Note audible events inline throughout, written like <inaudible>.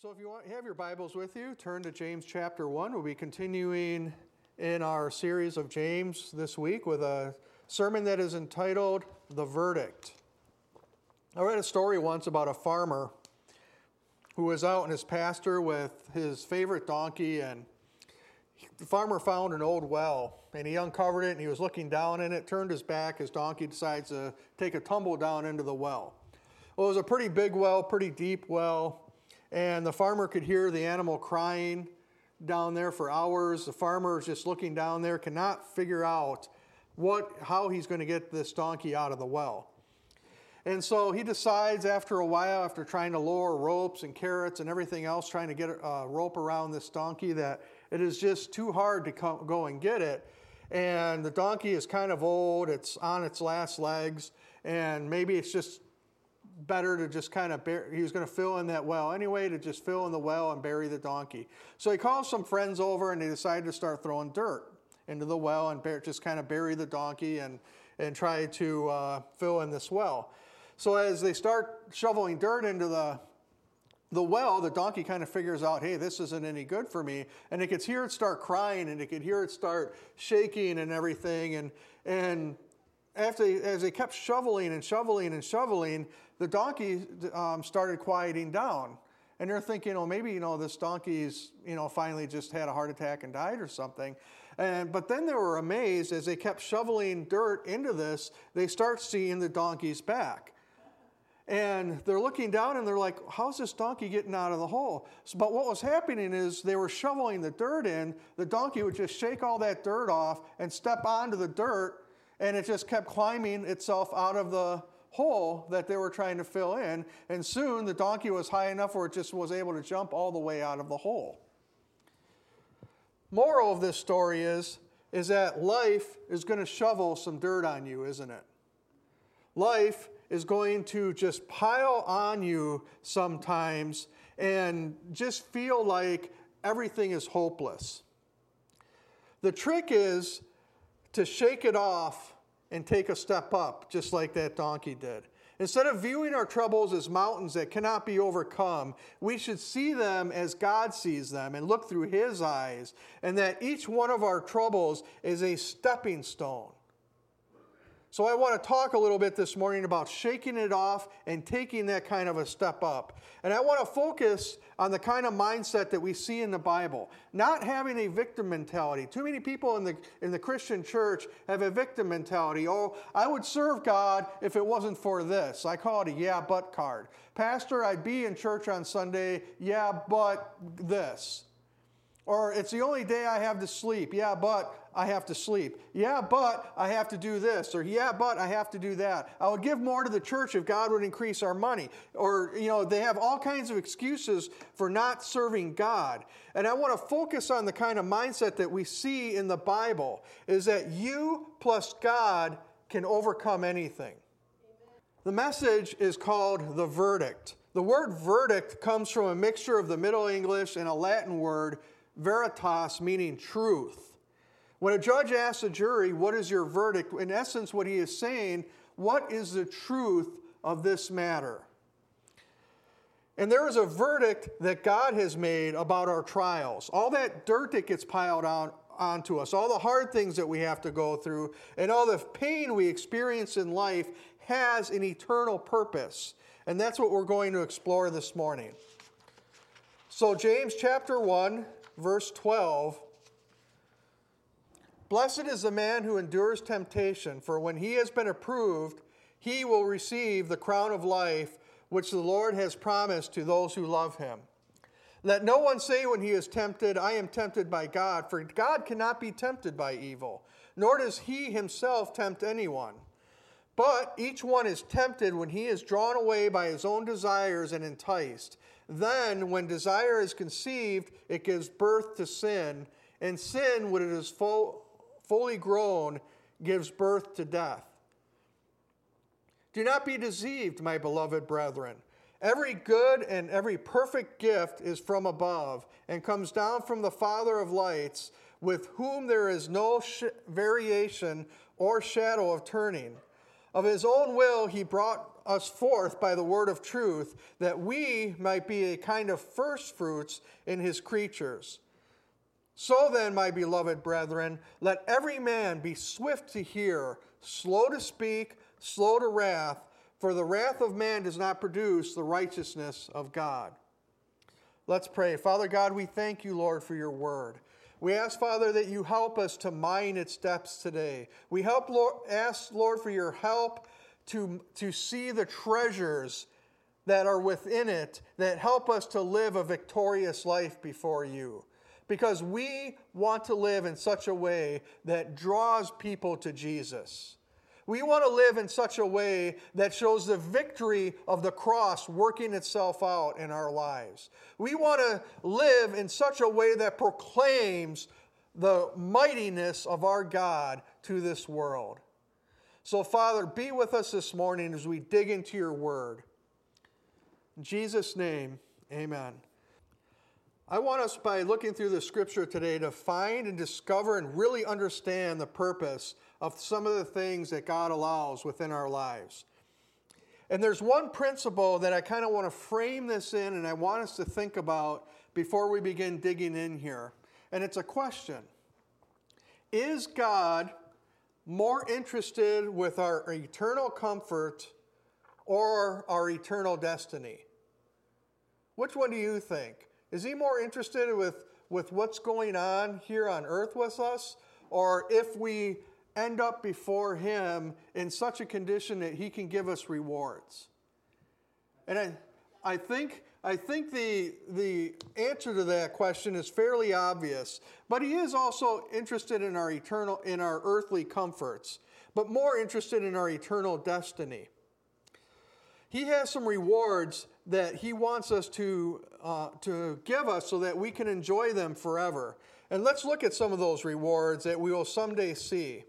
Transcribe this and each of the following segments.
So, if you want, have your Bibles with you, turn to James chapter 1. We'll be continuing in our series of James this week with a sermon that is entitled The Verdict. I read a story once about a farmer who was out in his pasture with his favorite donkey, and the farmer found an old well, and he uncovered it, and he was looking down in it, turned his back, his donkey decides to take a tumble down into the well. Well, it was a pretty big well, pretty deep well and the farmer could hear the animal crying down there for hours. The farmer is just looking down there, cannot figure out what, how he's going to get this donkey out of the well. And so he decides after a while, after trying to lower ropes and carrots and everything else, trying to get a rope around this donkey, that it is just too hard to come, go and get it. And the donkey is kind of old, it's on its last legs, and maybe it's just better to just kind of bury, he was going to fill in that well anyway, to just fill in the well and bury the donkey. So he calls some friends over and they decided to start throwing dirt into the well and bear, just kind of bury the donkey and, and try to uh, fill in this well. So as they start shoveling dirt into the the well, the donkey kind of figures out, hey, this isn't any good for me. And it could hear it start crying and it could hear it start shaking and everything. And, and after as they kept shoveling and shoveling and shoveling, the donkey um, started quieting down. And they're thinking, oh, maybe, you know, this donkey's, you know, finally just had a heart attack and died or something. And, but then they were amazed as they kept shoveling dirt into this, they start seeing the donkey's back. And they're looking down and they're like, how's this donkey getting out of the hole? So, but what was happening is they were shoveling the dirt in. The donkey would just shake all that dirt off and step onto the dirt, and it just kept climbing itself out of the, hole that they were trying to fill in, and soon the donkey was high enough where it just was able to jump all the way out of the hole. Moral of this story is, is that life is going to shovel some dirt on you, isn't it? Life is going to just pile on you sometimes and just feel like everything is hopeless. The trick is to shake it off and take a step up, just like that donkey did. Instead of viewing our troubles as mountains that cannot be overcome, we should see them as God sees them and look through His eyes, and that each one of our troubles is a stepping stone so, I want to talk a little bit this morning about shaking it off and taking that kind of a step up. And I want to focus on the kind of mindset that we see in the Bible, not having a victim mentality. Too many people in the, in the Christian church have a victim mentality. Oh, I would serve God if it wasn't for this. I call it a yeah, but card. Pastor, I'd be in church on Sunday, yeah, but this. Or it's the only day I have to sleep. Yeah, but I have to sleep. Yeah, but I have to do this. Or yeah, but I have to do that. I would give more to the church if God would increase our money. Or, you know, they have all kinds of excuses for not serving God. And I want to focus on the kind of mindset that we see in the Bible is that you plus God can overcome anything. The message is called the verdict. The word verdict comes from a mixture of the Middle English and a Latin word, veritas, meaning truth. When a judge asks a jury, What is your verdict? in essence, what he is saying, What is the truth of this matter? And there is a verdict that God has made about our trials. All that dirt that gets piled on, onto us, all the hard things that we have to go through, and all the pain we experience in life has an eternal purpose. And that's what we're going to explore this morning. So, James chapter 1, verse 12 Blessed is the man who endures temptation, for when he has been approved, he will receive the crown of life which the Lord has promised to those who love him. Let no one say when he is tempted, I am tempted by God, for God cannot be tempted by evil, nor does he himself tempt anyone. But each one is tempted when he is drawn away by his own desires and enticed. Then, when desire is conceived, it gives birth to sin, and sin, when it is full fully grown, gives birth to death. Do not be deceived, my beloved brethren. Every good and every perfect gift is from above and comes down from the Father of lights, with whom there is no sh- variation or shadow of turning. Of his own will, he brought us forth by the word of truth, that we might be a kind of first fruits in his creatures. So then, my beloved brethren, let every man be swift to hear, slow to speak, slow to wrath, for the wrath of man does not produce the righteousness of God. Let's pray. Father God, we thank you, Lord, for your word. We ask, Father, that you help us to mine its depths today. We help, Lord, ask, Lord, for your help to, to see the treasures that are within it that help us to live a victorious life before you because we want to live in such a way that draws people to Jesus. We want to live in such a way that shows the victory of the cross working itself out in our lives. We want to live in such a way that proclaims the mightiness of our God to this world. So, Father, be with us this morning as we dig into your word. In Jesus' name, amen. I want us, by looking through the scripture today, to find and discover and really understand the purpose of some of the things that God allows within our lives. And there's one principle that I kind of want to frame this in and I want us to think about before we begin digging in here. And it's a question Is God more interested with our eternal comfort or our eternal destiny? Which one do you think? Is he more interested with, with what's going on here on earth with us? Or if we end up before him in such a condition that he can give us rewards? And I, I think, I think the, the answer to that question is fairly obvious, but he is also interested in our eternal, in our earthly comforts, but more interested in our eternal destiny. He has some rewards that He wants us to, uh, to give us so that we can enjoy them forever. And let's look at some of those rewards that we will someday see.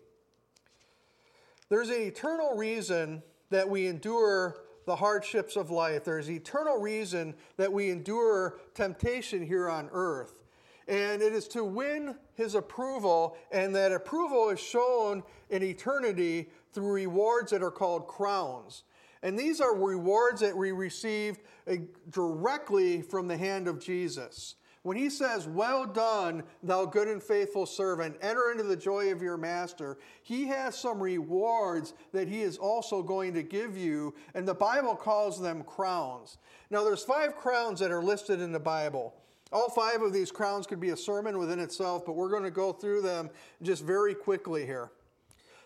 There's an eternal reason that we endure the hardships of life. There's eternal reason that we endure temptation here on earth. And it is to win his approval, and that approval is shown in eternity through rewards that are called crowns. And these are rewards that we received uh, directly from the hand of Jesus. When he says, Well done, thou good and faithful servant, enter into the joy of your master, he has some rewards that he is also going to give you, and the Bible calls them crowns. Now, there's five crowns that are listed in the Bible. All five of these crowns could be a sermon within itself, but we're going to go through them just very quickly here.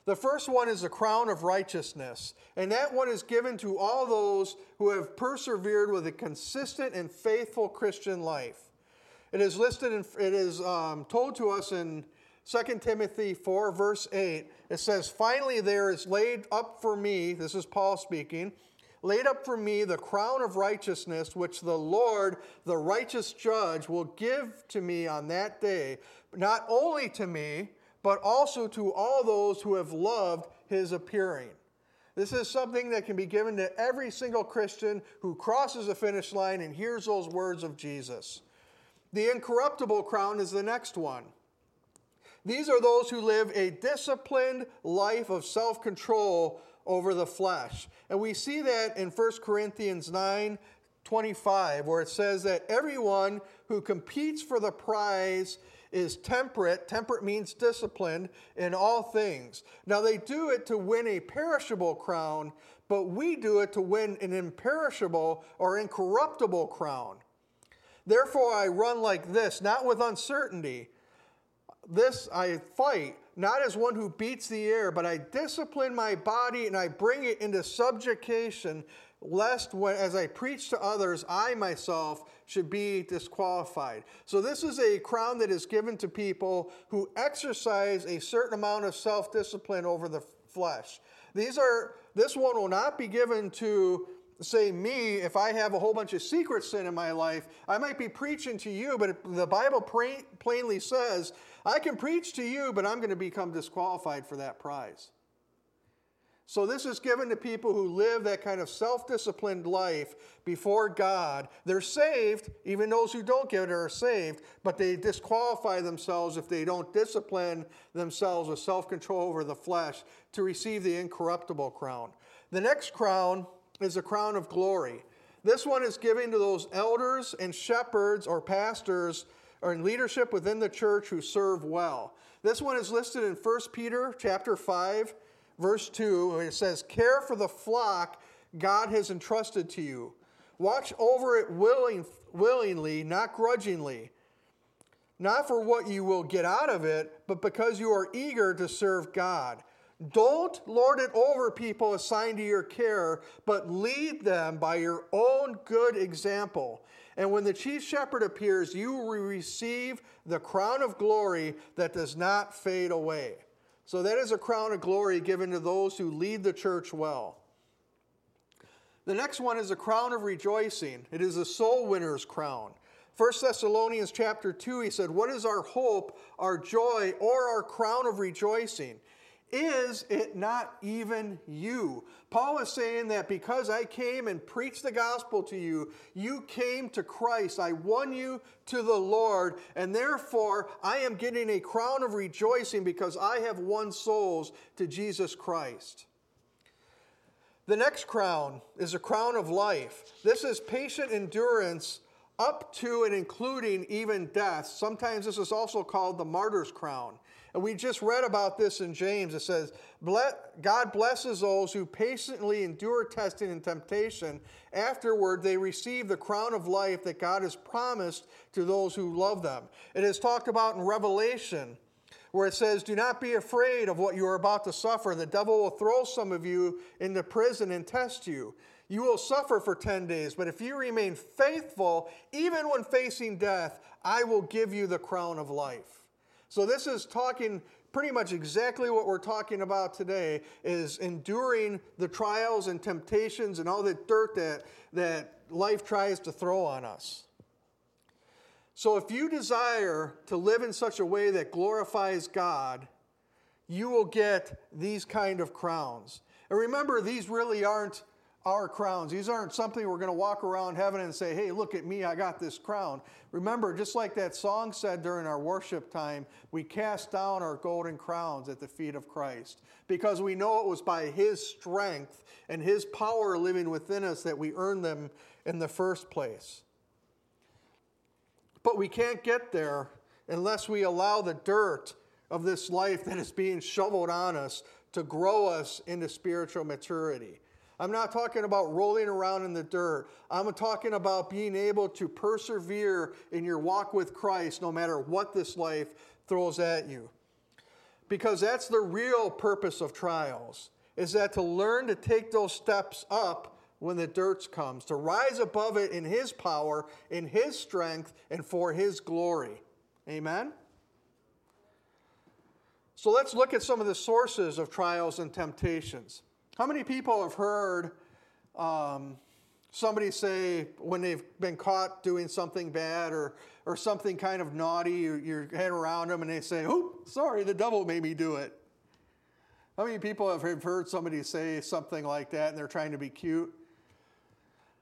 The first one is the crown of righteousness, and that one is given to all those who have persevered with a consistent and faithful Christian life. It is listed, in, it is um, told to us in 2 Timothy 4, verse 8. It says, Finally, there is laid up for me, this is Paul speaking, laid up for me the crown of righteousness, which the Lord, the righteous judge, will give to me on that day, not only to me, but also to all those who have loved his appearing. This is something that can be given to every single Christian who crosses the finish line and hears those words of Jesus. The incorruptible crown is the next one. These are those who live a disciplined life of self control over the flesh. And we see that in 1 Corinthians 9 25, where it says that everyone who competes for the prize is temperate. Temperate means disciplined in all things. Now, they do it to win a perishable crown, but we do it to win an imperishable or incorruptible crown. Therefore, I run like this, not with uncertainty. This I fight, not as one who beats the air, but I discipline my body and I bring it into subjugation, lest when, as I preach to others, I myself should be disqualified. So, this is a crown that is given to people who exercise a certain amount of self discipline over the flesh. These are, this one will not be given to, say, me if I have a whole bunch of secret sin in my life. I might be preaching to you, but the Bible plainly says, I can preach to you, but I'm going to become disqualified for that prize. So, this is given to people who live that kind of self disciplined life before God. They're saved, even those who don't get it are saved, but they disqualify themselves if they don't discipline themselves with self control over the flesh to receive the incorruptible crown. The next crown is a crown of glory. This one is given to those elders and shepherds or pastors or in leadership within the church who serve well. This one is listed in 1 Peter chapter 5 verse 2 where it says care for the flock God has entrusted to you. Watch over it willing, willingly, not grudgingly. Not for what you will get out of it, but because you are eager to serve God. Don't lord it over people assigned to your care, but lead them by your own good example. And when the chief shepherd appears, you will receive the crown of glory that does not fade away. So, that is a crown of glory given to those who lead the church well. The next one is a crown of rejoicing. It is a soul winner's crown. 1 Thessalonians chapter 2, he said, What is our hope, our joy, or our crown of rejoicing? Is it not even you? Paul is saying that because I came and preached the gospel to you, you came to Christ. I won you to the Lord, and therefore I am getting a crown of rejoicing because I have won souls to Jesus Christ. The next crown is a crown of life. This is patient endurance up to and including even death. Sometimes this is also called the martyr's crown. And we just read about this in James. It says, God blesses those who patiently endure testing and temptation. Afterward, they receive the crown of life that God has promised to those who love them. It is talked about in Revelation, where it says, Do not be afraid of what you are about to suffer. The devil will throw some of you into prison and test you. You will suffer for 10 days, but if you remain faithful, even when facing death, I will give you the crown of life. So this is talking pretty much exactly what we're talking about today is enduring the trials and temptations and all the dirt that, that life tries to throw on us. So if you desire to live in such a way that glorifies God, you will get these kind of crowns. And remember, these really aren't our crowns. These aren't something we're going to walk around heaven and say, hey, look at me, I got this crown. Remember, just like that song said during our worship time, we cast down our golden crowns at the feet of Christ because we know it was by His strength and His power living within us that we earned them in the first place. But we can't get there unless we allow the dirt of this life that is being shoveled on us to grow us into spiritual maturity. I'm not talking about rolling around in the dirt. I'm talking about being able to persevere in your walk with Christ no matter what this life throws at you. Because that's the real purpose of trials, is that to learn to take those steps up when the dirt comes, to rise above it in His power, in His strength, and for His glory. Amen? So let's look at some of the sources of trials and temptations. How many people have heard um, somebody say when they've been caught doing something bad or, or something kind of naughty, you, you head around them and they say, Oh, sorry, the devil made me do it. How many people have heard somebody say something like that and they're trying to be cute?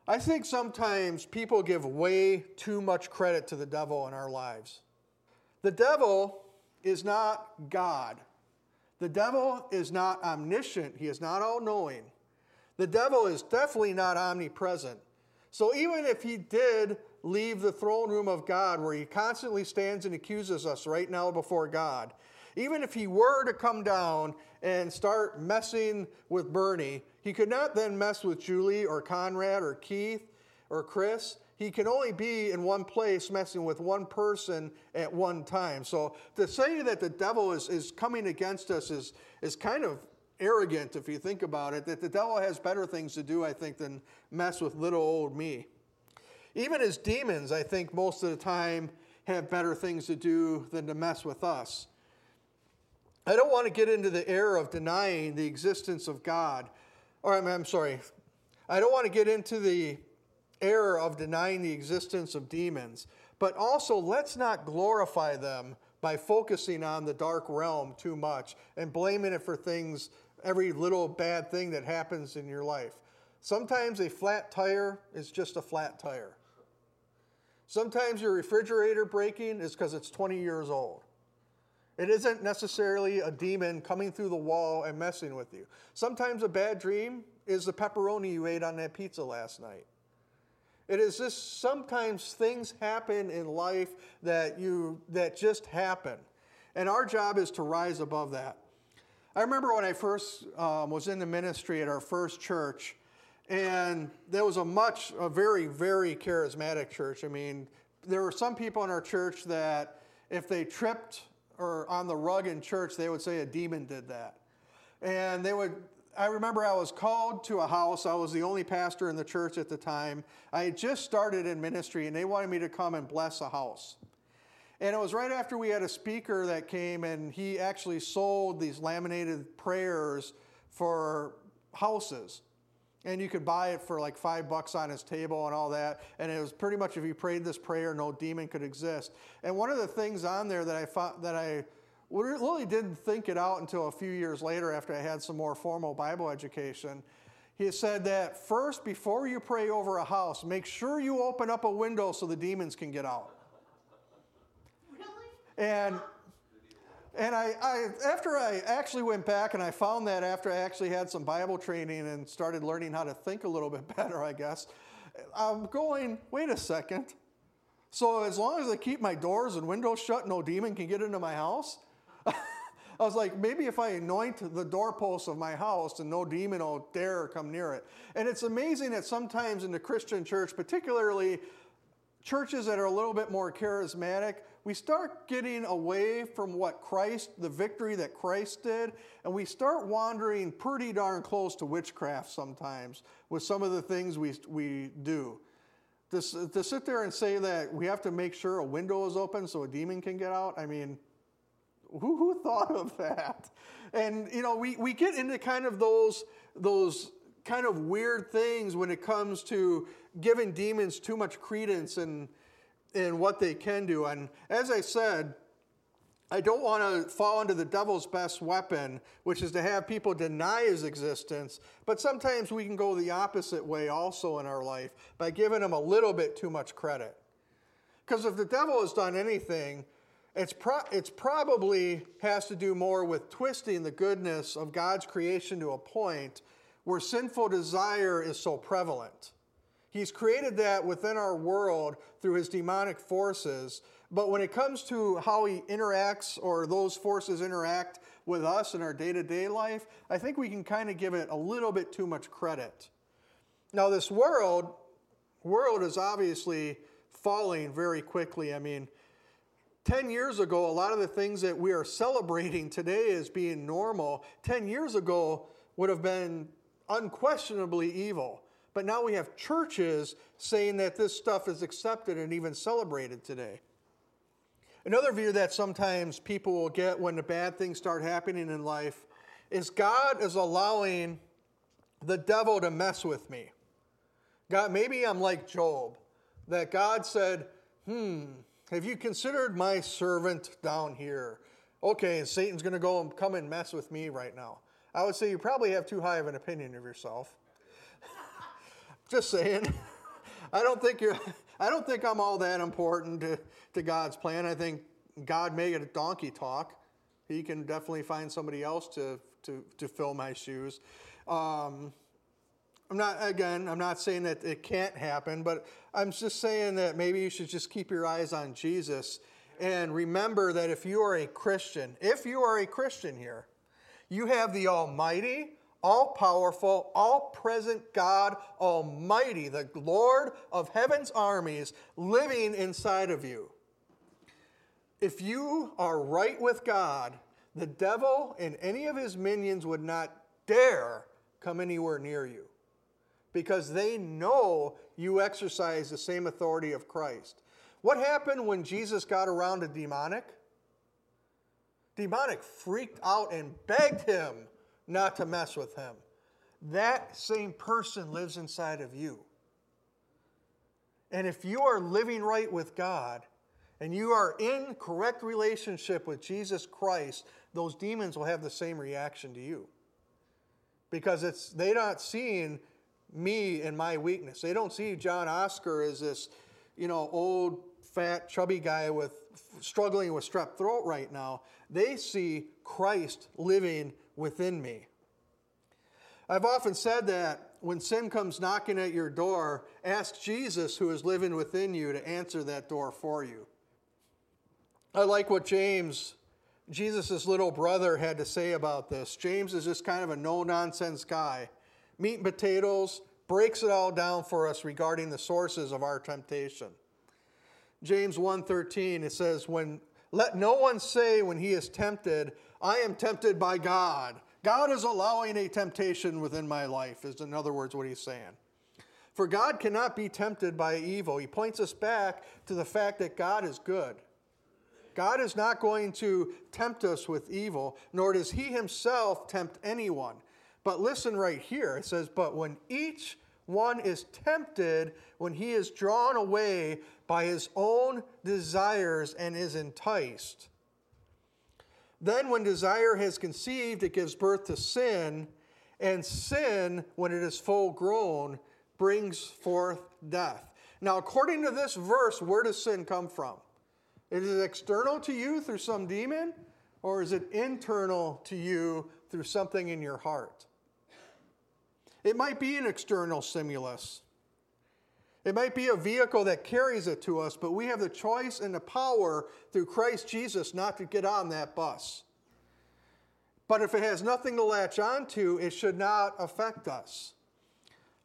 I think sometimes people give way too much credit to the devil in our lives. The devil is not God. The devil is not omniscient, he is not all knowing. The devil is definitely not omnipresent. So even if he did leave the throne room of God, where he constantly stands and accuses us right now before God, even if he were to come down and start messing with Bernie, he could not then mess with Julie or Conrad or Keith or Chris he can only be in one place messing with one person at one time. So to say that the devil is, is coming against us is, is kind of arrogant if you think about it, that the devil has better things to do, I think, than mess with little old me. Even his demons, I think, most of the time have better things to do than to mess with us. I don't want to get into the error of denying the existence of God. Or I'm, I'm sorry, I don't want to get into the error of denying the existence of demons, but also let's not glorify them by focusing on the dark realm too much and blaming it for things, every little bad thing that happens in your life. Sometimes a flat tire is just a flat tire. Sometimes your refrigerator breaking is because it's 20 years old. It isn't necessarily a demon coming through the wall and messing with you. Sometimes a bad dream is the pepperoni you ate on that pizza last night. It is just sometimes things happen in life that you that just happen, and our job is to rise above that. I remember when I first um, was in the ministry at our first church, and there was a much, a very, very charismatic church. I mean, there were some people in our church that if they tripped or on the rug in church, they would say a demon did that. And they would, I remember I was called to a house. I was the only pastor in the church at the time. I had just started in ministry and they wanted me to come and bless a house. And it was right after we had a speaker that came and he actually sold these laminated prayers for houses and you could buy it for like five bucks on his table and all that. And it was pretty much if you prayed this prayer, no demon could exist. And one of the things on there that I thought that I really didn't think it out until a few years later after I had some more formal Bible education. He said that first, before you pray over a house, make sure you open up a window so the demons can get out. Really? And and I, I, after I actually went back and I found that after I actually had some Bible training and started learning how to think a little bit <laughs> better, I guess, I'm going, wait a second. So as long as I keep my doors and windows shut, no demon can get into my house? I was like, maybe if I anoint the doorposts of my house and no demon will dare come near it. And it's amazing that sometimes in the Christian church, particularly churches that are a little bit more charismatic, we start getting away from what Christ, the victory that Christ did, and we start wandering pretty darn close to witchcraft sometimes with some of the things we, we do. To, to sit there and say that we have to make sure a window is open so a demon can get out, I mean, who, who thought of that? And, you know, we, we get into kind of those, those kind of weird things when it comes to giving demons too much credence and in what they can do. And as I said, I don't want to fall into the devil's best weapon, which is to have people deny his existence. But sometimes we can go the opposite way also in our life by giving him a little bit too much credit. Because if the devil has done anything, it's, pro- it's probably has to do more with twisting the goodness of God's creation to a point where sinful desire is so prevalent. He's created that within our world through his demonic forces. But when it comes to how he interacts or those forces interact with us in our day to day life, I think we can kind of give it a little bit too much credit. Now, this world, world is obviously falling very quickly. I mean, 10 years ago, a lot of the things that we are celebrating today as being normal, 10 years ago would have been unquestionably evil. But now we have churches saying that this stuff is accepted and even celebrated today. Another view that sometimes people will get when the bad things start happening in life is God is allowing the devil to mess with me. God, maybe I'm like Job, that God said, Hmm, have you considered my servant down here? Okay, Satan's going to go and come and mess with me right now. I would say you probably have too high of an opinion of yourself. <laughs> Just saying. <laughs> I don't think you're. <laughs> I don't think I'm all that important to, to God's plan. I think God made a donkey talk. He can definitely find somebody else to to to fill my shoes. Um, I'm not again. I'm not saying that it can't happen, but I'm just saying that maybe you should just keep your eyes on Jesus and remember that if you are a Christian, if you are a Christian here, you have the Almighty all powerful, all present God Almighty, the Lord of heaven's armies, living inside of you. If you are right with God, the devil and any of his minions would not dare come anywhere near you because they know you exercise the same authority of Christ. What happened when Jesus got around a demonic? Demonic freaked out and begged him not to mess with him. That same person lives inside of you. And if you are living right with God and you are in correct relationship with Jesus Christ, those demons will have the same reaction to you. Because it's they're not seeing me and my weakness. They don't see John Oscar as this, you know, old fat, chubby guy with struggling with strep throat right now. They see Christ living within me. I've often said that when sin comes knocking at your door, ask Jesus, who is living within you, to answer that door for you. I like what James, Jesus' little brother, had to say about this. James is just kind of a no nonsense guy. Meat and potatoes, breaks it all down for us regarding the sources of our temptation. James 1:13 it says when let no one say when he is tempted I am tempted by God. God is allowing a temptation within my life is in other words what he's saying. For God cannot be tempted by evil. He points us back to the fact that God is good. God is not going to tempt us with evil, nor does he himself tempt anyone. But listen right here. It says, But when each one is tempted, when he is drawn away by his own desires and is enticed. Then, when desire has conceived, it gives birth to sin, and sin, when it is full grown, brings forth death. Now, according to this verse, where does sin come from? Is it external to you through some demon, or is it internal to you through something in your heart? It might be an external stimulus. It might be a vehicle that carries it to us, but we have the choice and the power through Christ Jesus not to get on that bus. But if it has nothing to latch onto, it should not affect us.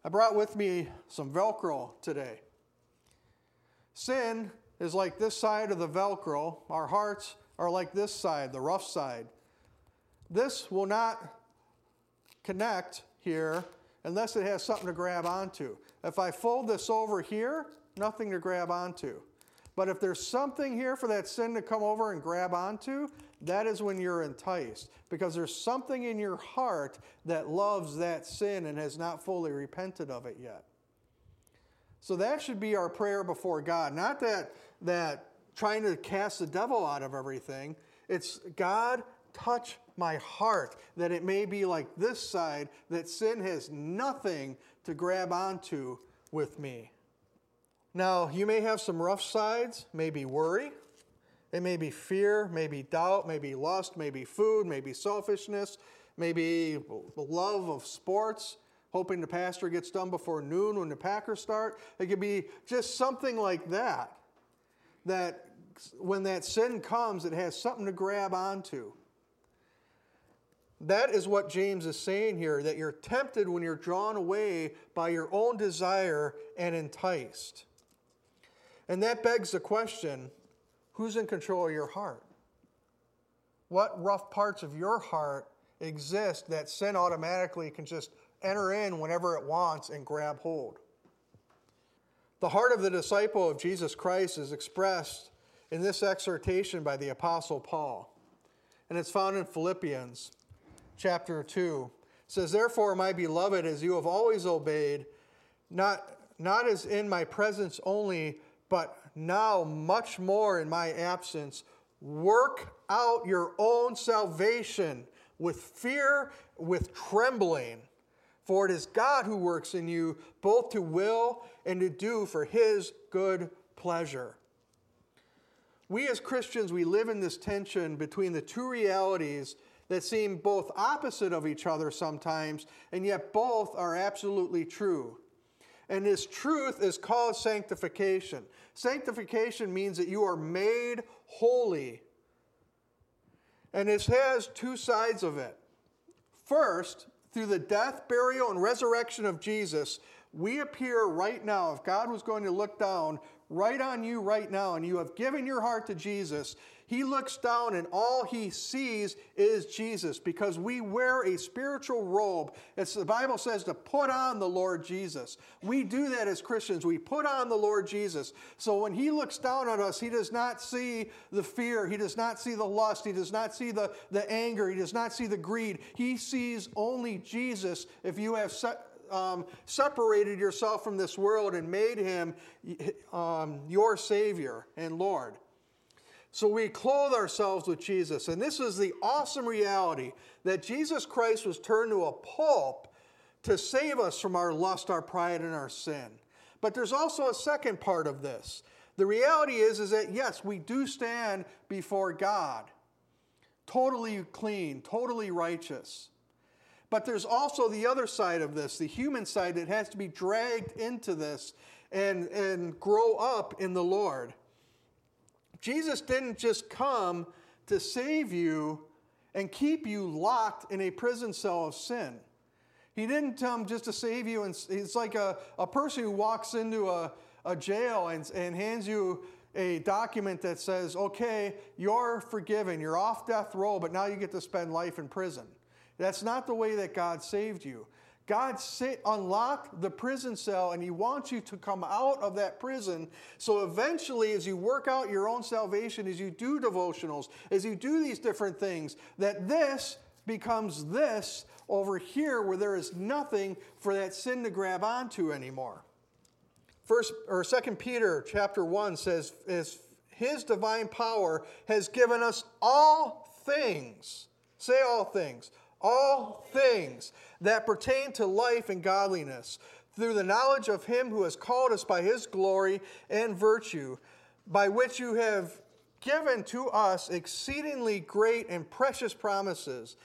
I brought with me some Velcro today. Sin is like this side of the Velcro, our hearts are like this side, the rough side. This will not connect here unless it has something to grab onto. If I fold this over here, nothing to grab onto. But if there's something here for that sin to come over and grab onto, that is when you're enticed. Because there's something in your heart that loves that sin and has not fully repented of it yet. So that should be our prayer before God. Not that, that trying to cast the devil out of everything. It's God, touch my heart, that it may be like this side, that sin has nothing to grab onto with me. Now, you may have some rough sides, maybe worry, it may be fear, maybe doubt, maybe lust, maybe food, maybe selfishness, maybe love of sports, hoping the pastor gets done before noon when the Packers start. It could be just something like that. That when that sin comes, it has something to grab onto. That is what James is saying here that you're tempted when you're drawn away by your own desire and enticed. And that begs the question who's in control of your heart? What rough parts of your heart exist that sin automatically can just enter in whenever it wants and grab hold? The heart of the disciple of Jesus Christ is expressed in this exhortation by the Apostle Paul, and it's found in Philippians chapter 2 says, Therefore, my beloved, as you have always obeyed, not, not as in my presence only, but now much more in my absence, work out your own salvation with fear, with trembling. For it is God who works in you both to will and to do for his good pleasure. We as Christians, we live in this tension between the two realities that seem both opposite of each other sometimes, and yet both are absolutely true. And this truth is called sanctification. Sanctification means that you are made holy. And this has two sides of it. First, through the death, burial, and resurrection of Jesus, we appear right now. If God was going to look down right on you right now and you have given your heart to Jesus, he looks down and all he sees is Jesus because we wear a spiritual robe. It's the Bible says to put on the Lord Jesus. We do that as Christians. We put on the Lord Jesus. So when he looks down on us, he does not see the fear, he does not see the lust, he does not see the, the anger, he does not see the greed. He sees only Jesus if you have set, um, separated yourself from this world and made him um, your Savior and Lord. So we clothe ourselves with Jesus. And this is the awesome reality that Jesus Christ was turned to a pulp to save us from our lust, our pride, and our sin. But there's also a second part of this The reality is, is that yes, we do stand before God, totally clean, totally righteous. But there's also the other side of this, the human side that has to be dragged into this and, and grow up in the Lord. Jesus didn't just come to save you and keep you locked in a prison cell of sin. He didn't come just to save you, and it's like a, a person who walks into a, a jail and, and hands you a document that says, okay, you're forgiven, you're off death row, but now you get to spend life in prison. That's not the way that God saved you. God unlocked the prison cell and He wants you to come out of that prison. So eventually, as you work out your own salvation, as you do devotionals, as you do these different things, that this becomes this over here where there is nothing for that sin to grab onto anymore. First or second Peter chapter 1 says, is his divine power has given us all things. Say all things all things that pertain to life and godliness through the knowledge of him who has called us by his glory and virtue, by which you have given to us exceedingly great and precious promises,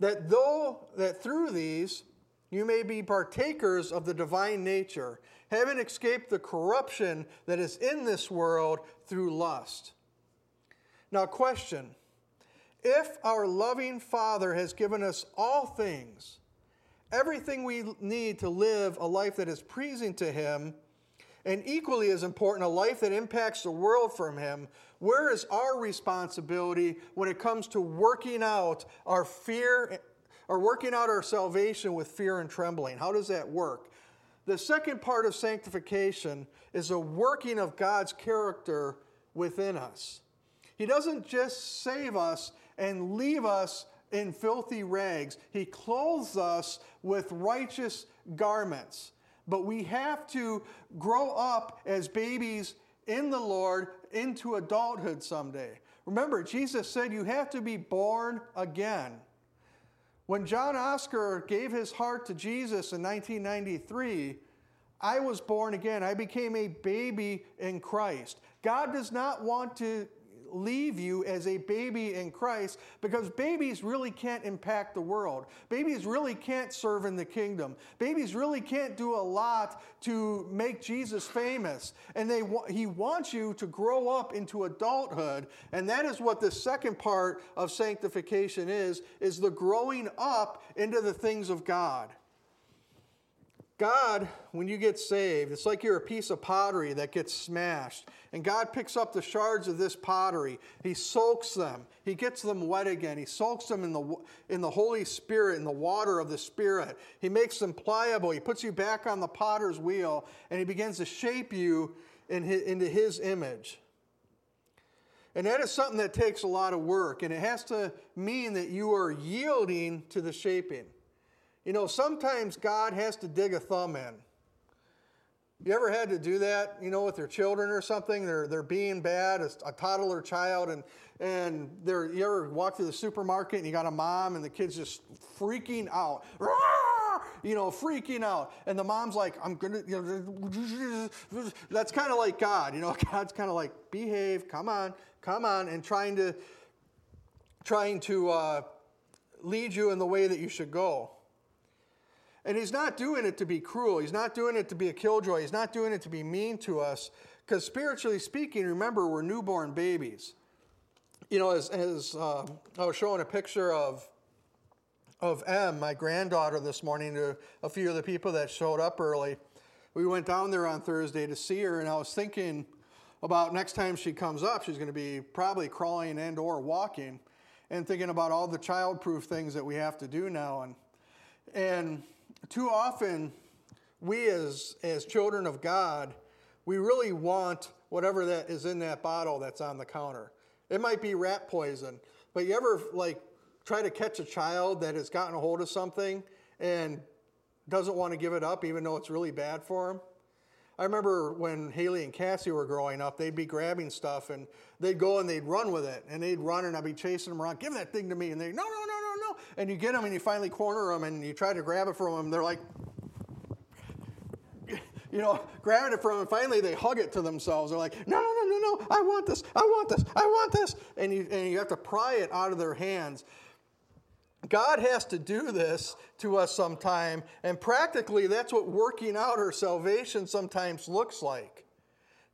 that though that through these you may be partakers of the divine nature, having escaped the corruption that is in this world through lust. Now, question if our loving Father has given us all things, everything we need to live a life that is pleasing to Him, and equally as important, a life that impacts the world from Him, where is our responsibility when it comes to working out our fear or working out our salvation with fear and trembling? How does that work? The second part of sanctification is a working of God's character within us. He doesn't just save us and leave us in filthy rags. He clothes us with righteous garments. But we have to grow up as babies in the Lord into adulthood someday. Remember, Jesus said you have to be born again. When John Oscar gave his heart to Jesus in 1993, I was born again. I became a baby in Christ. God does not want to leave you as a baby in Christ because babies really can't impact the world. Babies really can't serve in the kingdom. Babies really can't do a lot to make Jesus famous. And they, he wants you to grow up into adulthood. And that is what the second part of sanctification is, is the growing up into the things of God. God, when you get saved, it's like you're a piece of pottery that gets smashed. And God picks up the shards of this pottery. He soaks them. He gets them wet again. He soaks them in the, in the Holy Spirit, in the water of the Spirit. He makes them pliable. He puts you back on the potter's wheel, and He begins to shape you in his, into His image. And that is something that takes a lot of work, and it has to mean that you are yielding to the shaping. You know, sometimes God has to dig a thumb in. You ever had to do that, you know, with your children or something? They're, they're being bad, a, a toddler child, and, and they're, you ever walk through the supermarket and you got a mom and the kid's just freaking out. You know, freaking out. And the mom's like, I'm going to, you know, that's kind of like God. You know, <laughs> God's kind of like, behave, come on, come on, and trying to, trying to uh, lead you in the way that you should go. And he's not doing it to be cruel. He's not doing it to be a killjoy. He's not doing it to be mean to us. Because spiritually speaking, remember, we're newborn babies. You know, as, as uh, I was showing a picture of, of M, my granddaughter, this morning to a few of the people that showed up early. We went down there on Thursday to see her, and I was thinking about next time she comes up, she's going to be probably crawling and or walking, and thinking about all the childproof things that we have to do now. And, and too often, we as, as children of God, we really want whatever that is in that bottle that's on the counter. It might be rat poison, but you ever like try to catch a child that has gotten a hold of something and doesn't want to give it up even though it's really bad for them? I remember when Haley and Cassie were growing up, they'd be grabbing stuff and they'd go and they'd run with it. And they'd run and I'd be chasing them around, give that thing to me. And they'd, no, no, no, and you get them and you finally corner them and you try to grab it from them. They're like, you know, grabbing it from them. And Finally, they hug it to themselves. They're like, no, no, no, no, no, I want this, I want this, I want this. And you, and you have to pry it out of their hands. God has to do this to us sometime, and practically that's what working out our salvation sometimes looks like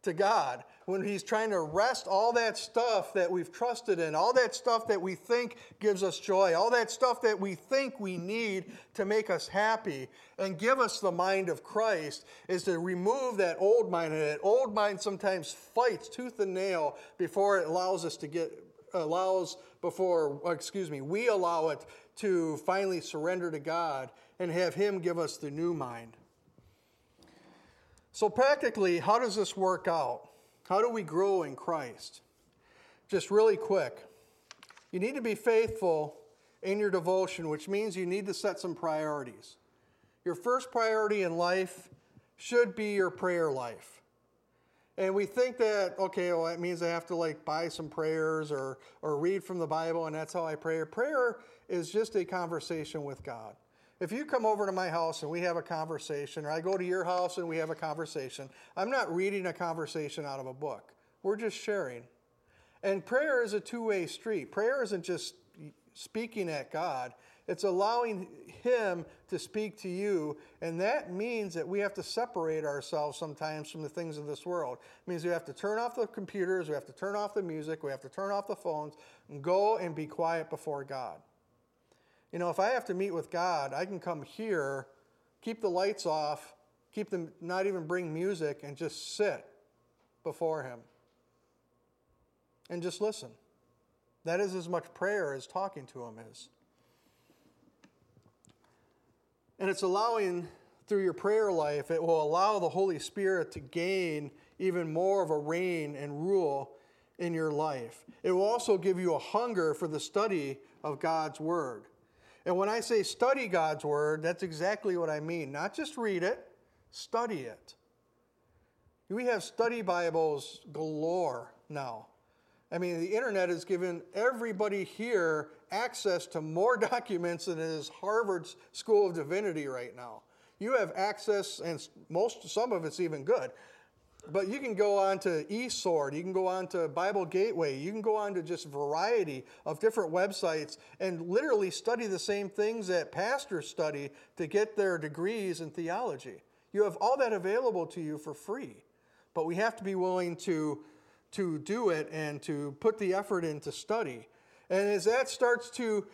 to God when He's trying to wrest all that stuff that we've trusted in, all that stuff that we think gives us joy, all that stuff that we think we need to make us happy, and give us the mind of Christ, is to remove that old mind. And that old mind sometimes fights tooth and nail before it allows us to get, allows, before, excuse me, we allow it to finally surrender to God and have Him give us the new mind. So, practically, how does this work out? How do we grow in Christ? Just really quick. You need to be faithful in your devotion, which means you need to set some priorities. Your first priority in life should be your prayer life. And we think that, okay, well, that means I have to like buy some prayers or, or read from the Bible and that's how I pray. Prayer is just a conversation with God. If you come over to my house and we have a conversation, or I go to your house and we have a conversation, I'm not reading a conversation out of a book. We're just sharing. And prayer is a two way street. Prayer isn't just speaking at God, it's allowing Him to speak to you. And that means that we have to separate ourselves sometimes from the things of this world. It means we have to turn off the computers, we have to turn off the music, we have to turn off the phones, and go and be quiet before God. You know, if I have to meet with God, I can come here, keep the lights off, keep them, not even bring music, and just sit before Him and just listen. That is as much prayer as talking to Him is. And it's allowing, through your prayer life, it will allow the Holy Spirit to gain even more of a reign and rule in your life. It will also give you a hunger for the study of God's Word. And when I say study God's Word, that's exactly what I mean. Not just read it, study it. We have study Bibles galore now. I mean, the internet has given everybody here access to more <laughs> documents than is Harvard's School of Divinity right now. You have access, and most, some of it's even good, but you can go on to eSword, you can go on to Bible Gateway, you can go on to just variety of different websites and literally study the same things that pastors study to get their degrees in theology. You have all that available to you for free. But we have to be willing to, to do it and to put the effort in to study. And as that starts to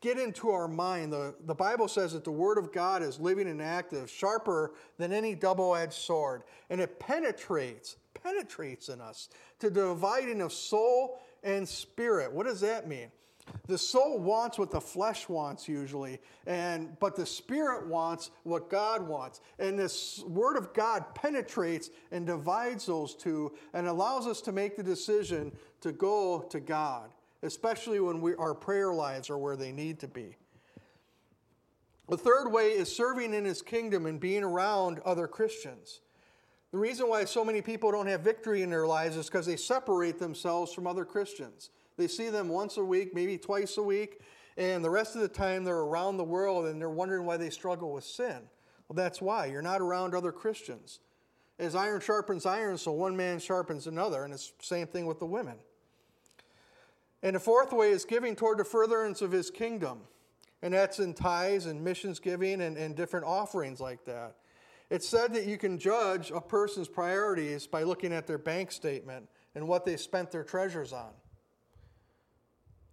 get into our mind. The, the Bible says that the Word of God is living and active, sharper than any double edged sword, and it penetrates, penetrates in us to the dividing of soul and spirit. What does that mean? The soul wants what the flesh wants usually, and but the spirit wants what God wants. And this word of God penetrates and divides those two and allows us to make the decision to go to God especially when we, our prayer lives are where they need to be. The third way is serving in his kingdom and being around other Christians. The reason why so many people don't have victory in their lives is because they separate themselves from other Christians. They see them once a week, maybe twice a week, and the rest of the time they're around the world and they're wondering why they struggle with sin. Well, that's why. You're not around other Christians. As iron sharpens iron, so one man sharpens another, and it's the same thing with the women. And the fourth way is giving toward the furtherance of his kingdom. And that's in tithes and missions giving and, and different offerings like that. It's said that you can judge a person's priorities by looking at their bank statement and what they spent their treasures on.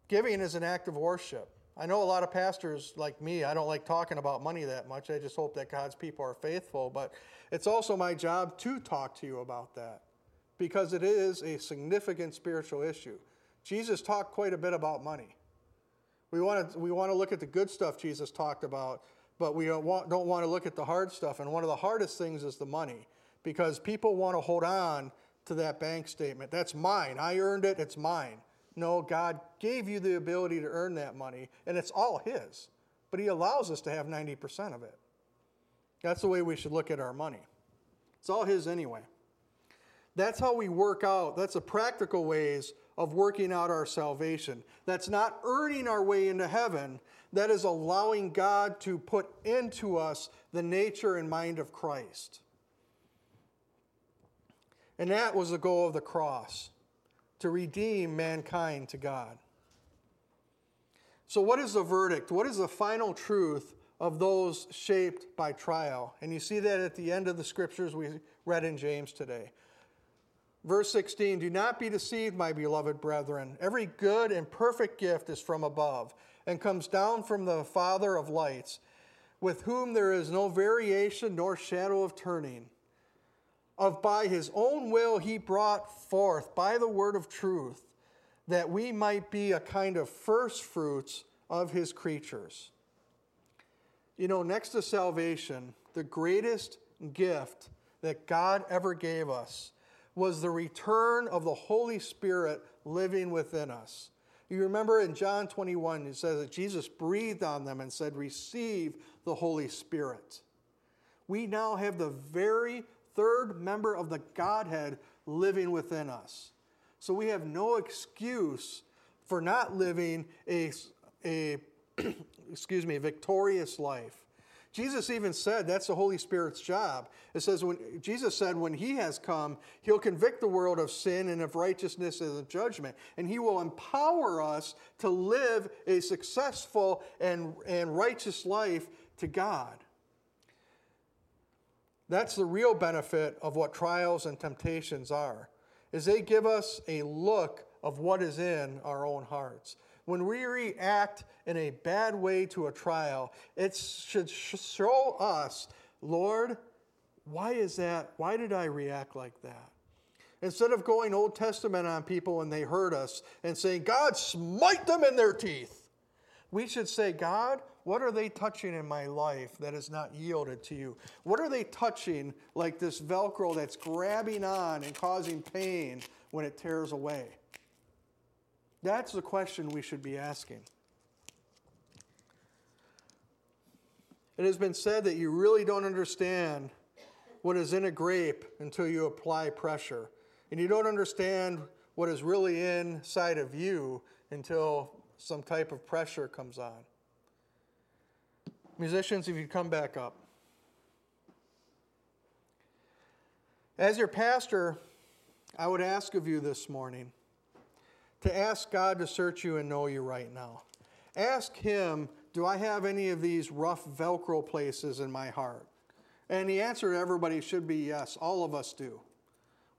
Giving is an act of worship. I know a lot of pastors like me, I don't like talking about money that much. I just hope that God's people are faithful. But it's also my job to talk to you about that because it is a significant spiritual issue. Jesus talked quite a bit about money. We want to, we want to look at the good stuff Jesus talked about, but we don't want, don't want to look at the hard stuff. And one of the hardest things is the money because people want to hold on to that bank statement. That's mine. I earned it, it's mine. No, God gave you the ability to earn that money, and it's all His. But He allows us to have 90% of it. That's the way we should look at our money. It's all His anyway. That's how we work out. That's the practical ways of working out our salvation. That's not earning our way into heaven, that is allowing God to put into us the nature and mind of Christ. And that was the goal of the cross to redeem mankind to God. So, what is the verdict? What is the final truth of those shaped by trial? And you see that at the end of the scriptures we read in James today. Verse 16 Do not be deceived, my beloved brethren. Every good and perfect gift is from above and comes down from the Father of lights, with whom there is no variation nor shadow of turning. Of by his own will he brought forth by the word of truth that we might be a kind of first fruits of his creatures. You know, next to salvation, the greatest gift that God ever gave us was the return of the Holy Spirit living within us. You remember in John 21, it says that Jesus breathed on them and said, Receive the Holy Spirit. We now have the very third member of the Godhead living within us. So we have no excuse for not living a, a <clears throat> excuse me, victorious life. Jesus even said that's the Holy Spirit's job. It says when Jesus said when he has come, he'll convict the world of sin and of righteousness and of judgment, and he will empower us to live a successful and, and righteous life to God. That's the real benefit of what trials and temptations are is they give us a look of what is in our own hearts. When we react in a bad way to a trial, it should show us, Lord, why is that? Why did I react like that? Instead of going Old Testament on people when they hurt us and saying, God, smite them in their teeth, we should say, God, what are they touching in my life that is not yielded to you? What are they touching like this Velcro that's grabbing on and causing pain when it tears away? That's the question we should be asking. It has been said that you really don't understand what is in a grape until you apply pressure. And you don't understand what is really inside of you until some type of pressure comes on. Musicians, if you come back up. As your pastor, I would ask of you this morning to ask God to search you and know you right now. Ask Him, do I have any of these rough Velcro places in my heart? And the answer to everybody should be yes. All of us do.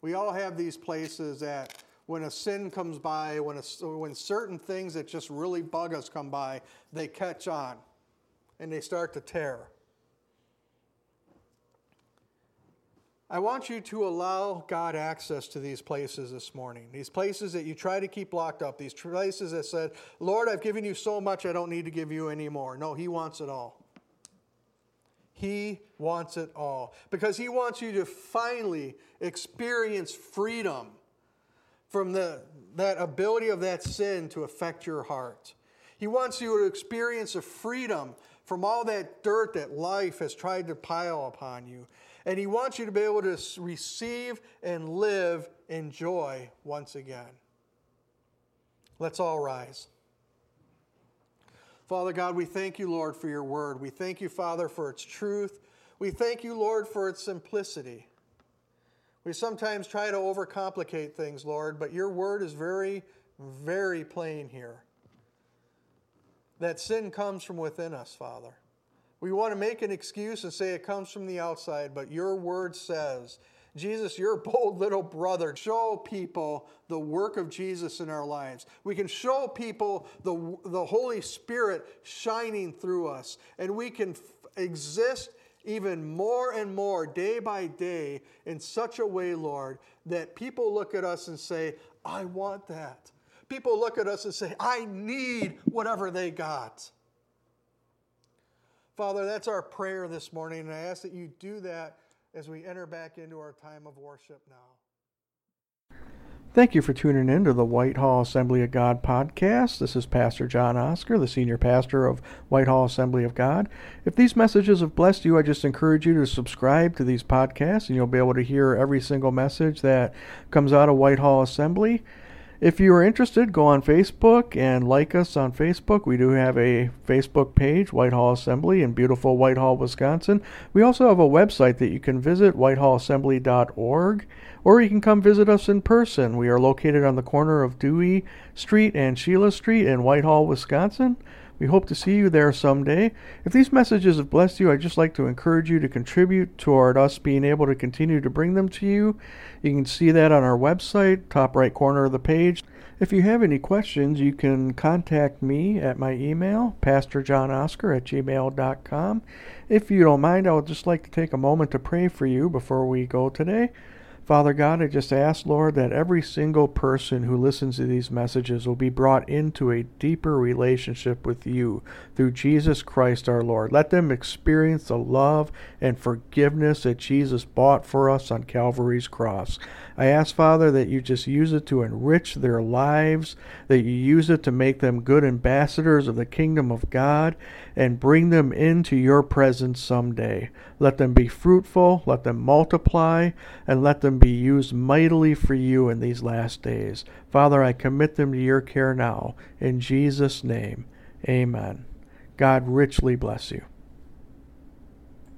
We all have these places that when a sin comes by, when, a, when certain things that just really bug us come by, they catch on and they start to tear. I want you to allow God access to these places this morning. These places that you try to keep locked up. These places that said, Lord, I've given you so much, I don't need to give you any more. No, He wants it all. He wants it all. Because He wants you to finally experience freedom from the, that ability of that sin to affect your heart. He wants you to experience a freedom from all that dirt that life has tried to pile upon you. And He wants you to be able to receive and live in joy once again. Let's all rise. Father God, we thank you, Lord, for your word. We thank you, Father, for its truth. We thank you, Lord, for its simplicity. We sometimes try to overcomplicate things, Lord, but your word is very, very plain here that sin comes from within us, Father. We want to make an excuse and say it comes from the outside, but your word says, Jesus, your bold little brother, show people the work of Jesus in our lives. We can show people the, the Holy Spirit shining through us, and we can f- exist even more and more day by day in such a way, Lord, that people look at us and say, I want that people look at us and say, I need whatever they got. Father, that's our prayer this morning, and I ask that you do that as we enter back into our time of worship now. Thank you for tuning in to the Whitehall Assembly of God podcast. This is Pastor John Oscar, the senior pastor of Whitehall Assembly of God. If these messages have blessed you, I just encourage you to subscribe to these podcasts, and you'll be able to hear every single message that comes out of Whitehall Assembly. If you are interested, go on Facebook and like us on Facebook. We do have a Facebook page, Whitehall Assembly in beautiful Whitehall, Wisconsin. We also have a website that you can visit, whitehallassembly.org, or you can come visit us in person. We are located on the corner of Dewey Street and Sheila Street in Whitehall, Wisconsin. We hope to see you there someday. If these messages have blessed you, I'd just like to encourage you to contribute toward us being able to continue to bring them to you. You can see that on our website, top right corner of the page. If you have any questions, you can contact me at my email, pastorjohnoscar at gmail.com. If you don't mind, I would just like to take a moment to pray for you before we go today. Father God, I just ask, Lord, that every single person who listens to these messages will be brought into a deeper relationship with you through Jesus Christ our Lord. Let them experience the love and forgiveness that Jesus bought for us on Calvary's cross. I ask, Father, that you just use it to enrich their lives, that you use it to make them good ambassadors of the kingdom of God, and bring them into your presence someday. Let them be fruitful, let them multiply, and let them be used mightily for you in these last days. Father, I commit them to your care now. In Jesus' name, amen. God richly bless you.